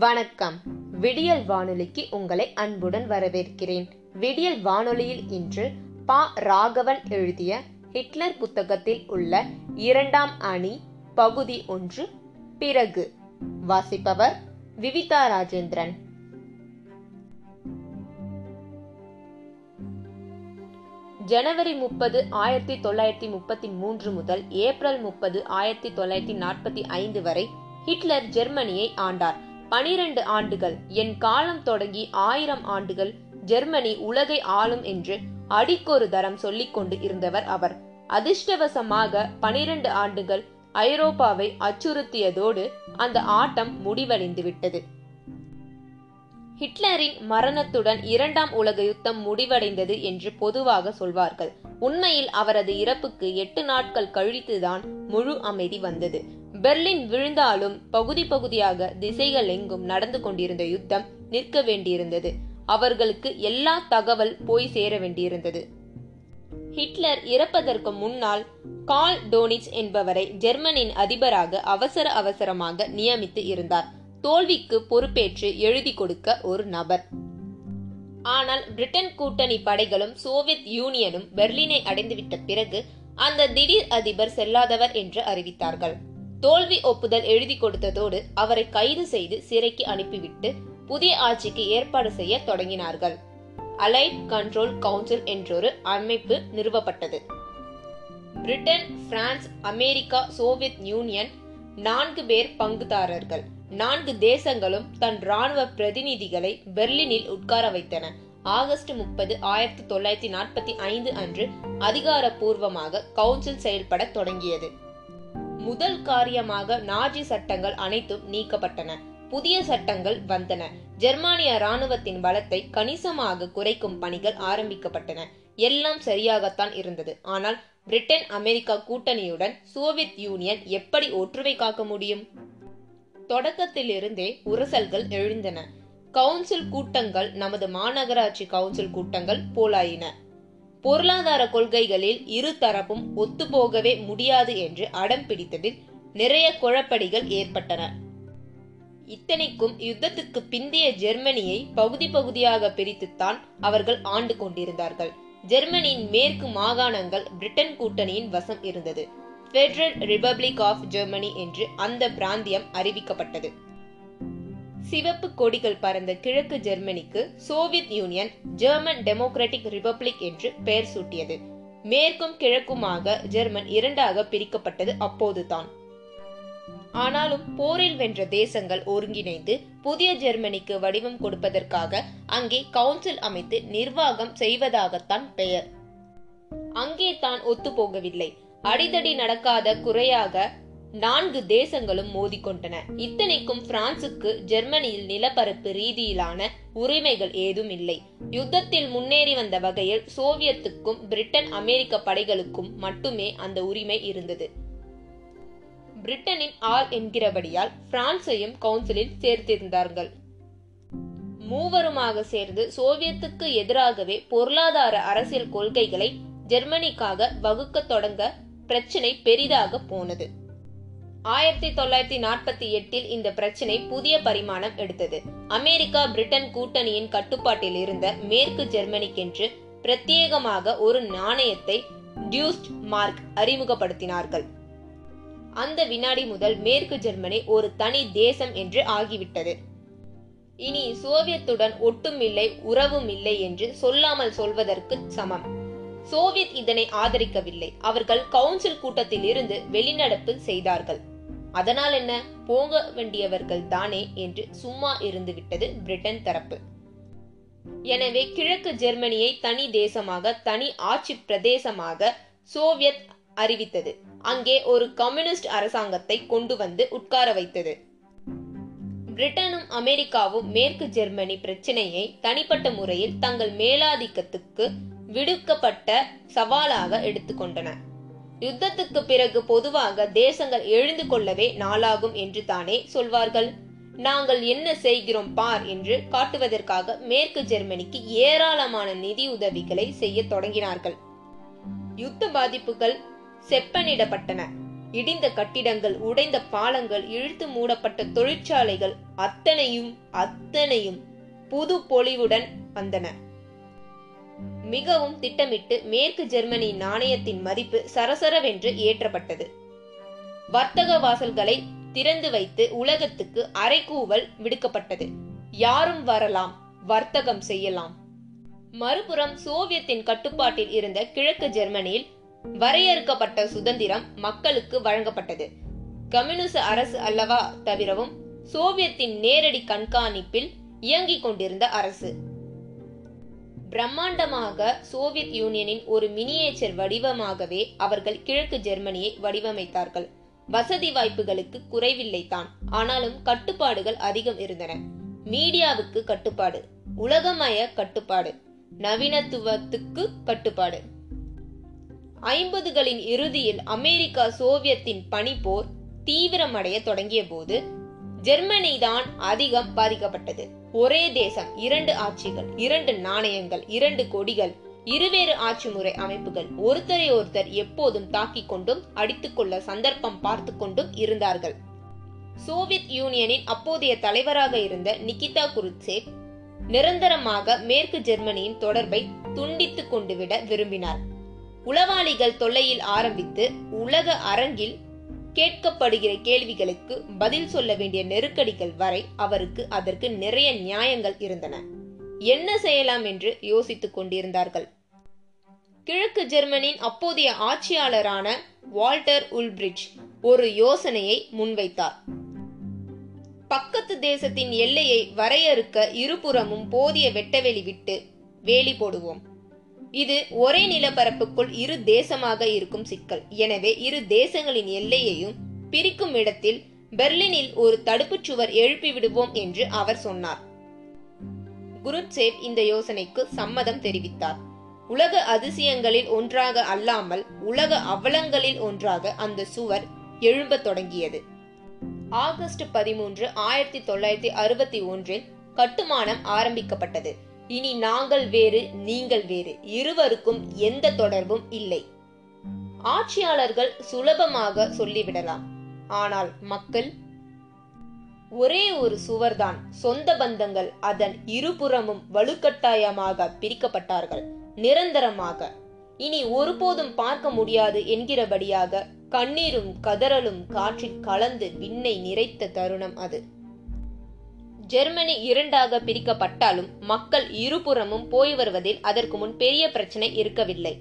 வணக்கம். விடியல் வானொலிக்கு உங்களை அன்புடன் வரவேற்கிறேன். விடியல் வானொலியில் இன்று பா. ராகவன் எழுதிய ஹிட்லர் புத்தகத்தில் உள்ள இரண்டாம் அணி பகுதி ஒன்று பிறகு. வாசிப்பவர் விவிதா ராஜேந்திரன். ஜனவரி முப்பது ஆயிரத்தி தொள்ளாயிரத்தி முப்பத்தி மூன்று முதல் ஏப்ரல் முப்பது ஆயிரத்தி தொள்ளாயிரத்தி நாற்பத்தி ஐந்து வரை ஹிட்லர் ஜெர்மனியை ஆண்டார். பனிரெண்டு ஆண்டுகள். என் காலம் தொடங்கி ஆயிரம் ஆண்டுகள் ஜெர்மனி உலகை ஆளும் என்று அடிக்கொரு தரம் சொல்லிக் கொண்டு இருந்தவர் அவர். அதிர்ஷ்டவசமாக பனிரெண்டு ஆண்டுகள் ஐரோப்பாவை அச்சுறுத்தியதோடு அந்த ஆட்டம் முடிவடைந்து விட்டது. ஹிட்லரின் மரணத்துடன் இரண்டாம் உலக யுத்தம் முடிவடைந்தது என்று பொதுவாக சொல்வார்கள். உண்மையில் அவரது இறப்புக்கு எட்டு நாட்கள் கழித்துதான் முழு அமைதி வந்தது. பெர்லின் விழுந்தாலும் பகுதி பகுதியாக திசைகள் எங்கும் நடந்து கொண்டிருந்த யுத்தம் நிற்க வேண்டியிருந்தது. அவர்களுக்கு எல்லா தகவல் போய் சேர வேண்டியிருந்தது. ஹிட்லர் இறப்பதற்கு முன்னால் கால் டோனிச் என்பவரை ஜெர்மனின் அதிபராக அவசர அவசரமாக நியமித்து இருந்தார். தோல்விக்கு பொறுப்பேற்று எழுதி கொடுக்க ஒரு நபர். ஆனால் பிரிட்டன் கூட்டணி படைகளும் சோவியத் யூனியனும் பெர்லினை அடைந்துவிட்ட பிறகு அந்த திடீர் அதிபர் செல்லாதவர் என்று அறிவித்தார்கள். தோல்வி ஒப்புதல் எழுதி கொடுத்ததோடு அவரை கைது செய்து சிறைக்கு அனுப்பிவிட்டு புதிய ஆட்சிக்கு ஏற்பாடு செய்ய தொடங்கினார்கள். அலைட் கண்ட்ரோல் கவுன்சில் என்றொரு அமைப்பு நிறுவப்பட்டது. Britain France America Soviet Union நான்கு பேர் பங்குதாரர்கள். நான்கு தேசங்களும் தன் ராணுவ பிரதிநிதிகளை பெர்லினில் உட்கார வைத்தன. ஆகஸ்ட் முப்பது ஆயிரத்தி தொள்ளாயிரத்தி நாற்பத்தி ஐந்து அன்று அதிகாரப்பூர்வமாக கவுன்சில் செயல்பட தொடங்கியது. முதல் காரியமாக நாஜி சட்டங்கள் அனைத்தும் நீக்கப்பட்டன. புதிய சட்டங்கள் வந்தன. ஜெர்மானிய ராணுவத்தின் பலத்தை கணிசமாக குறைக்கும் பணிகள் ஆரம்பிக்கப்பட்டன. எல்லாம் சரியாகத்தான் இருந்தது. ஆனால் பிரிட்டன் அமெரிக்கா கூட்டணியுடன் சோவியத் யூனியன் எப்படி ஒற்றுமை காக்க முடியும்? தொடக்கத்திலிருந்தே உரசல்கள் எழுந்தன. கவுன்சில் கூட்டங்கள் நமது மாநகராட்சி கவுன்சில் கூட்டங்கள் போலாயின. பொருளாதார கொள்கைகளில் இரு தரப்பும் ஒத்துப்போகவே முடியாது என்று அடம் பிடித்ததில் நிறைய குழப்படிகள் ஏற்பட்டன. இத்தனைக்கும் யுத்தத்துக்கு பிந்தைய ஜெர்மனியை பகுதி பகுதியாக பிரித்துத்தான் அவர்கள் ஆண்டு கொண்டிருந்தார்கள். ஜெர்மனியின் மேற்கு மாகாணங்கள் பிரிட்டன் கூட்டணியின் வசம் இருந்தது. பெடரல் ரிபப்ளிக் ஆஃப் ஜெர்மனி என்று அந்த பிராந்தியம் அறிவிக்கப்பட்டது. சிவப்பு கொடிகள் பறந்த கிழக்கு ஜெர்மனிக்கு Soviet Union German Democratic Republic என்று பெயர் சூட்டியது. மேற்கும் கிழக்குமாக ஜெர்மன் இரண்டாக பிரிக்கப்பட்டது அப்போதுதான். ஆனாலும் போரில் வென்ற தேசங்கள் ஒருங்கிணைந்து புதிய ஜெர்மனிக்கு வடிவம் கொடுப்பதற்காக அங்கே கவுன்சில் அமைத்து நிர்வாகம் செய்வதாகத்தான் பெயர். அங்கே தான் ஒத்துப்போகவில்லை. அடிதடி நடக்காத குறையாக நான்கு தேசங்களும் மோதிக்கொண்டன. இத்தனைக்கும் பிரான்சுக்கு ஜெர்மனியில் நிலப்பரப்பு ரீதியிலான உரிமைகள் ஏதும் இல்லை யுத்தத்தில் முன்னேறி வந்த வகையில் சோவியத்துக்கும் பிரிட்டன் அமெரிக்க படைகளுக்கும் மட்டுமே அந்த உரிமை இருந்தது. பிரிட்டனின் ஆள் என்கிறபடியால் பிரான்சையும் கவுன்சிலில் சேர்த்திருந்தார்கள். மூவருமாக சேர்ந்து சோவியத்துக்கு எதிராகவே பொருளாதார அரசியல் கொள்கைகளை ஜெர்மனிக்காக வகுக்க தொடங்க பிரச்சினை பெரிதாக போனது. ஆயிரத்தி தொள்ளாயிரத்தி நாற்பத்தி எட்டில் இந்த பிரச்சினை புதிய பரிமாணம் எடுத்தது. அமெரிக்கா பிரிட்டன் கூட்டணியின் கட்டுப்பாட்டில் இருந்த மேற்கு ஜெர்மனிக்கென்று பிரத்யேகமாக ஒரு நாணயத்தை டியூஸ்ட் மார்க் அறிமுகப்படுத்தினார்கள். அந்த வினாடி முதல் மேற்கு ஜெர்மனி ஒரு தனி தேசம் என்று ஆகிவிட்டது. இனி சோவியத்துடன் ஒட்டுமில்லை உறவும் இல்லை என்று சொல்லாமல் சொல்வதற்கு சமம். சோவியத் இதனை ஆதரிக்கவில்லை. அவர்கள் கவுன்சில் கூட்டத்தில் இருந்து வெளிநடப்பு செய்தார்கள். அதனால் என்ன? போக வேண்டியவர்கள் தானே என்று சும்மா இருந்து விட்டது பிரிட்டன் தரப்பு. எனவே கிழக்கு ஜெர்மனியை தனி தேசமாக தனி ஆட்சி பிரதேசமாக சோவியத் அறிவித்தது. அங்கே ஒரு கம்யூனிஸ்ட் அரசாங்கத்தை கொண்டு வந்து உட்கார வைத்தது. பிரிட்டனும் அமெரிக்காவும் மேற்கு ஜெர்மனி பிரச்சனையை தனிப்பட்ட முறையில் தங்கள் மேலாதிக்கத்துக்கு விடுக்கப்பட்ட சவாலாக எடுத்துக்கொண்டன. யுத்தத்துக்கு பிறகு பொதுவாக தேசங்கள் எழுந்து கொள்ளவே நாளாகும் என்று தானே சொல்வார்கள். நாங்கள் என்ன செய்கிறோம் பார் என்று காட்டுவதற்காக மேற்கு ஜெர்மனிக்கு ஏராளமான நிதி உதவிகளை செய்ய தொடங்கினார்கள். யுத்த பாதிப்புகள் செப்பனிடப்பட்டன. இடிந்த கட்டிடங்கள் உடைந்த பாலங்கள் இழுத்து மூடப்பட்ட தொழிற்சாலைகள் அத்தனையும் அத்தனையும் புது பொலிவுடன் வந்தன. மிகவும் திட்டமிட்டு மேற்கு ஜெர்மனி நாணயத்தின் மதிப்பு சரசரவென்று ஏற்றப்பட்டது. வர்த்தக வாசல்களை திறந்து வைத்து உலகத்துக்கு அரைக்கூவல் விடுக்கப்பட்டது. யாரும் வரலாம் வர்த்தகம் செய்யலாம். மறுபுறம் சோவியத்தின் கட்டுப்பாட்டில் இருந்த கிழக்கு ஜெர்மனியில் வரையறுக்கப்பட்ட சுதந்திரம் மக்களுக்கு வழங்கப்பட்டது. கம்யூனிச அரசு அல்லவா தவிரவும் சோவியத்தின் நேரடி கண்காணிப்பில் இயங்கிக் கொண்டிருந்த அரசு. பிரம்மாண்டமாக சோவியத் யூனியனின் ஒரு மினியேச்சர் வடிவமாகவே அவர்கள் கிழக்கு ஜெர்மனியை வடிவமைத்தார்கள். வசதி வாய்ப்புகளுக்கு குறைவில்லை தான். ஆனாலும் கட்டுப்பாடுகள் அதிகம் இருந்தன. மீடியாவுக்கு கட்டுப்பாடு உலகமய கட்டுப்பாடு நவீனத்துவத்துக்கு கட்டுப்பாடு. ஐம்பதுகளின் இறுதியில் அமெரிக்கா சோவியத்தின் பனிப்போர் தீவிரமடைய தொடங்கிய போது ஜெர்மனி தான் அதிகம் பாதிக்கப்பட்டது. ஒரே தேசம் இரண்டு ஆட்சிகள் இரண்டு நாணயங்கள் இரண்டு கொடிகள் இருவேறு ஆட்சி முறை அமைப்புகள். ஒருத்தரை ஒருத்தர் எப்போதும் தாக்கிக் கொண்டும் அடித்துக்கொள்ள சந்தர்ப்பம் பார்த்து கொண்டும் இருந்தார்கள். சோவியத் யூனியனின் அப்போதைய தலைவராக இருந்த நிகிதா குருட்சேவ் நிரந்தரமாக மேற்கு ஜெர்மனியின் தொடர்பை துண்டித்துக் கொண்டுவிட விரும்பினார். உளவாளிகள் தொல்லையில் ஆரம்பித்து உலக அரங்கில் கேட்கப்படுகிற கேள்விகளுக்கு பதில் சொல்ல வேண்டிய நெருக்கடிகள் வரை அவருக்கு அதற்கு நிறைய நியாயங்கள் இருந்தன. என்ன செய்யலாம் என்று யோசித்துக் கொண்டிருந்தார்கள். கிழக்கு ஜெர்மனியின் அப்போதைய ஆட்சியாளரான வால்டர் உல்பிரிட்ஜ் ஒரு யோசனையை முன்வைத்தார். பக்கத்து தேசத்தின் எல்லையை வரையறுக்க இருபுறமும் போதிய வெட்டவெளி விட்டு வேலி போடுவோம். இது ஒரே நிலப்பரப்புக்குள் இரு தேசமாக இருக்கும் சிக்கல். எனவே இரு தேசங்களின் எல்லையையும் பிரிக்கும் இடத்தில் பெர்லினில் ஒரு தடுப்புச் சுவர் எழுப்பி விடுவோம் என்று அவர் சொன்னார். குருட்சேவ் இந்த யோசனைக்கு சம்மதம் தெரிவித்தார். உலக அதிசயங்களில் ஒன்றாக அல்லாமல் உலக அவலங்களில் ஒன்றாக அந்த சுவர் எழும்பத் தொடங்கியது. ஆகஸ்ட் பதிமூன்று ஆயிரத்தி தொள்ளாயிரத்தி அறுபத்தி ஒன்றில் கட்டுமானம் ஆரம்பிக்கப்பட்டது. இனி நாங்கள் வேறு நீங்கள் வேறு. இருவருக்கும் எந்த தொடர்பும் இல்லை. ஆட்சியாளர்கள் சுலபமாக சொல்லிவிடலாம். ஆனால் மக்கள் ஒரே ஒரு சுவர்தான். சொந்த பந்தங்கள் அதன் இருபுறமும் வலுக்கட்டாயமாக பிரிக்கப்பட்டார்கள். நிரந்தரமாக. இனி ஒருபோதும் பார்க்க முடியாது என்கிறபடியாக கண்ணீரும் கதறலும் காற்றில் கலந்து விண்ணை நிறைத்த தருணம் அது. ஜெர்மனி இரண்டாக பிரிக்கப்பட்டாலும் மக்கள் இருபுறமும் போய் வருவதில் அதற்கு முன் பெரிய பிரச்சனை இருக்கவில்லை.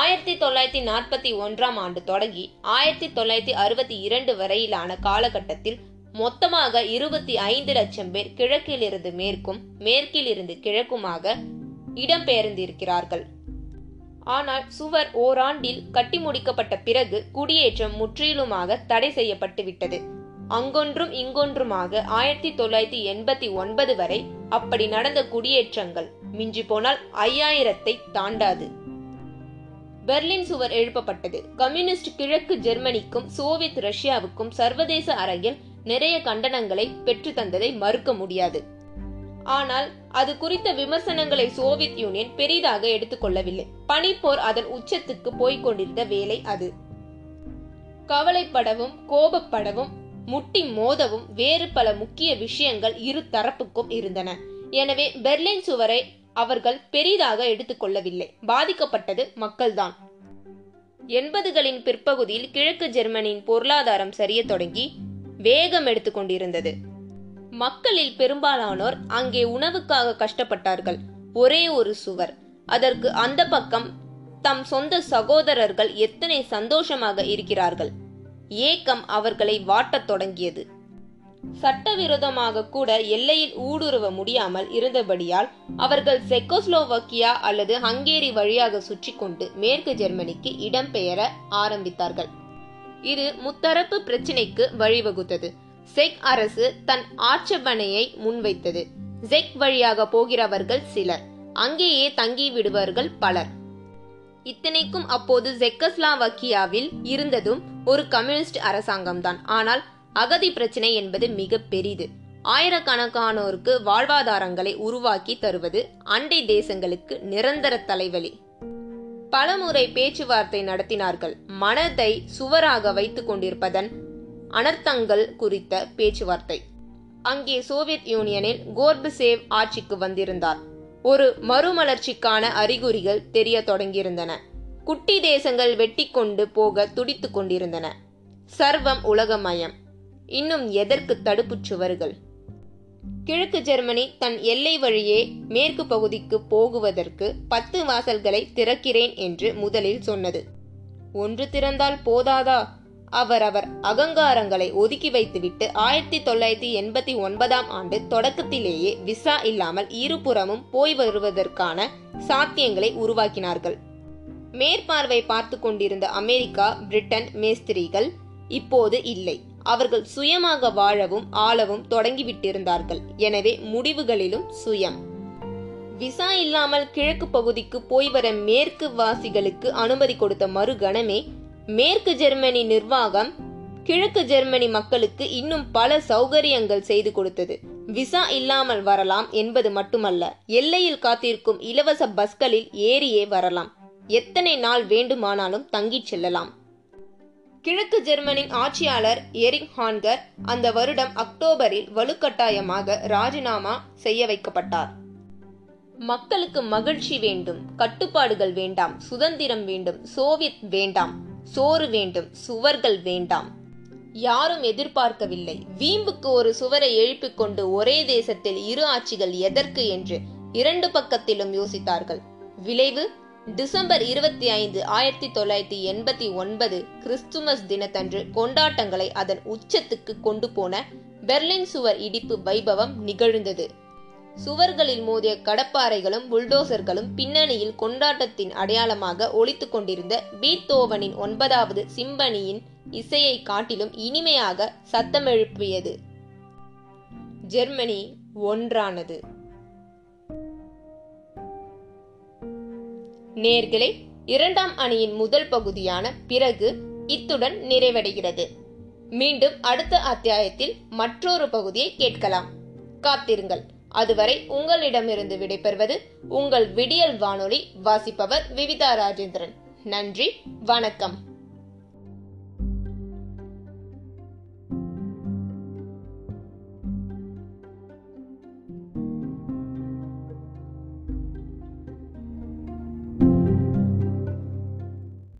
ஆயிரத்தி தொள்ளாயிரத்தி நாற்பத்தி ஒன்றாம் ஆண்டு தொடங்கி ஆயிரத்தி தொள்ளாயிரத்தி அறுபத்தி இரண்டு வரையிலான காலகட்டத்தில் மொத்தமாக இருபத்தி ஐந்து லட்சம் பேர் கிழக்கிலிருந்து மேற்கும் மேற்கிலிருந்து கிழக்குமாக இடம்பெயர்ந்திருக்கிறார்கள். ஆனால் சுவர் ஓராண்டில் கட்டி முடிக்கப்பட்ட பிறகு குடியேற்றம் முற்றிலுமாக தடை செய்யப்பட்டுவிட்டது. அங்கொன்றும் இங்கொன்றுமாக ஆயிரத்தி தொள்ளாயிரத்தி எண்பத்தி ஒன்பது வரை அப்படி நடந்த குடியேற்றங்கள் மிஞ்சி போனால் ஐயாயிரத்தை தாண்டாது. பெர்லின் சுவர் எழுப்பப்பட்டது. கம்யூனிஸ்ட் கிழக்கு ஜெர்மனிக்கும் சோவியத் ரஷ்யாவுக்கும் சர்வதேச அரங்கில் நிறைய கண்டனங்களை பெற்று தந்ததை மறுக்க முடியாது. ஆனால் அது குறித்த விமர்சனங்களை சோவியத் யூனியன் பெரிதாக எடுத்துக்கொள்ளவில்லை பனிப்போர் அதன் உச்சத்துக்கு போய்க் கொண்டிருந்த வேலை அது. கவலைப்படவும் கோபப்படவும் முட்டி மோதவும் வேறு பல முக்கிய விஷயங்கள் இரு தரப்புக்கும் இருந்தன. எனவே பெர்லின் சுவரை அவர்கள் பெரிதாக எடுத்துக்கொள்ளவில்லை பாதிக்கப்பட்டது மக்கள்தான். எண்பதுகளின் பிற்பகுதியில் கிழக்கு ஜெர்மனியின் பொருளாதாரம் சரிய தொடங்கி வேகம் எடுத்துக்கொண்டிருந்தது மக்களில் பெரும்பாலானோர் அங்கே உணவுக்காக கஷ்டப்பட்டார்கள். ஒரே ஒரு சுவர். அதற்கு அந்த பக்கம் தம் சொந்த சகோதரர்கள் எத்தனை சந்தோஷமாக இருக்கிறார்கள். ஏக்கம் அவர்களை வாட்டத் தொடங்கியது. சட்டவிரோதமாக கூட எல்லையில் ஊடுருவ முடியாமல் இருந்தபடியால் அவர்கள் செக்கோஸ்லோவக்கியா அல்லது ஹங்கேரி வழியாக சுற்றி கொண்டு மேற்கு ஜெர்மனிக்கு இடம்பெயர ஆரம்பித்தார்கள். இது முத்தரப்பு பிரச்சினைக்கு வழிவகுத்தது. செக் அரசு தன் ஆட்சேபனையை முன்வைத்தது. செக் வழியாக போகிறவர்கள் சிலர். அங்கேயே தங்கி விடுவார்கள் பலர். இத்தனைக்கும் அப்போது செக்கஸ்லாவக்கியாவில் இருந்ததும் ஒரு கம்யூனிஸ்ட் அரசாங்கம்தான். ஆனால் அகதி பிரச்சனை என்பது மிக பெரிது. ஆயிரக்கணக்கானோருக்கு வாழ்வாதாரங்களை உருவாக்கி தருவது அண்டை தேசங்களுக்கு நிரந்தர தலைவலி. பலமுறை பேச்சுவார்த்தை நடத்தினார்கள். மனதை சுவராக வைத்துக் கொண்டிருப்பதன் அனர்த்தங்கள் குறித்த பேச்சுவார்த்தை. அங்கே சோவியத் யூனியனில் கோர்பசேவ் ஆட்சிக்கு வந்திருந்தார். ஒரு மறுமலர்ச்சிக்கான அறிகுறிகள் தெரிய தொடங்கியிருந்தன. குட்டி தேசங்கள் வெட்டி கொண்டு போக துடித்து கொண்டிருந்தன. சர்வம் உலகமயம். இன்னும் எதற்கு தடுப்புச் சுவர்கள்? கிழக்கு ஜெர்மனி தன் எல்லை வழியே மேற்கு பகுதிக்கு போகுவதற்கு பத்து வாசல்களை திறக்கிறேன் என்று முதலில் சொன்னது. ஒன்று திறந்தால் போதாதா? அவரவர் அகங்காரங்களை ஒதுக்கி வைத்துவிட்டு ஆயிரத்தி தொள்ளாயிரத்தி எண்பத்தி ஒன்பதாம் ஆண்டு தொடக்கத்திலேயே விசா இல்லாமல் இருபுறமும் போய் வருவதற்கான சாத்தியங்களை உருவாக்கினார்கள். மேற்பார்வை பார்த்து கொண்டிருந்த அமெரிக்கா பிரிட்டன் மேஸ்திரிகள் இப்போது இல்லை. அவர்கள் சுயமாக வாழவும் ஆளவும் தொடங்கிவிட்டிருந்தார்கள். எனவே முடிவுகளிலும் சுயம். விசா இல்லாமல் கிழக்கு பகுதிக்கு போய் வர மேற்கு வாசிகளுக்கு அனுமதி கொடுத்த மறுகணமே மேற்கு ஜெர்மனி நிர்வாகம் கிழக்கு ஜெர்மனி மக்களுக்கு இன்னும் பல சௌகரியங்கள் செய்து கொடுத்தது. விசா இல்லாமல் வரலாம் என்பது மட்டுமல்ல எல்லையில் காத்திருக்கும் இலவச பஸ்களில் ஏறியே வரலாம். எத்தனை நாள் வேண்டுமானாலும் தங்கிச் செல்லலாம். கிழக்கு ஜெர்மனின் ஆட்சியாளர் எரிக் ஹான்கர் அந்த வருடம் அக்டோபரில் வலுக்கட்டாயமாக ராஜினாமா செய்ய வைக்கப்பட்டார். மக்களுக்கு மகிழ்ச்சி வேண்டும் கட்டுப்பாடுகள் வேண்டாம் சுதந்திரம் வேண்டும் சோவியத் வேண்டாம் சோறு வேண்டும் சுவர்கள் வேண்டாம். யாரும் எதிர்பார்க்கவில்லை. வீம்புக்கு ஒரு சுவரை எழுப்பிக் கொண்டு ஒரே தேசத்தில் இரு ஆட்சிகள் எதற்கு என்று இரண்டு பக்கத்திலும் யோசித்தார்கள். விளைவு? டிசம்பர் இருபத்தி ஐந்து ஆயிரத்தி தொள்ளாயிரத்தி எண்பத்தி ஒன்பது கிறிஸ்துமஸ் தினத்தன்று கொண்டாட்டங்களை அதன் உச்சத்துக்கு கொண்டு போன பெர்லின் சுவர் இடிப்பு வைபவம் நிகழ்ந்தது. சுவர்களில் மோதிய கடப்பாறைகளும் புல்டோசர்களும் பின்னணியில் கொண்டாட்டத்தின் அடையாளமாக ஒழித்து கொண்டிருந்த பீத்தோவனின் ஒன்பதாவது சிம்பனியின் இசையை காட்டிலும் இனிமையாக சத்தமெழுப்பியது ஜெர்மனி ஒன்றானது. நேர்களை இரண்டாம் அணியின் முதல் பகுதியான பிறகு இத்துடன் நிறைவடைகிறது. மீண்டும் அடுத்த அத்தியாயத்தில் மற்றொரு பகுதியை கேட்கலாம். காத்திருங்கள். அதுவரை உங்களிடமிருந்து விடைபெறுவது உங்கள் விடியல் வானொலி வாசிப்பவர் விவிதா ராஜேந்திரன். நன்றி. வணக்கம்.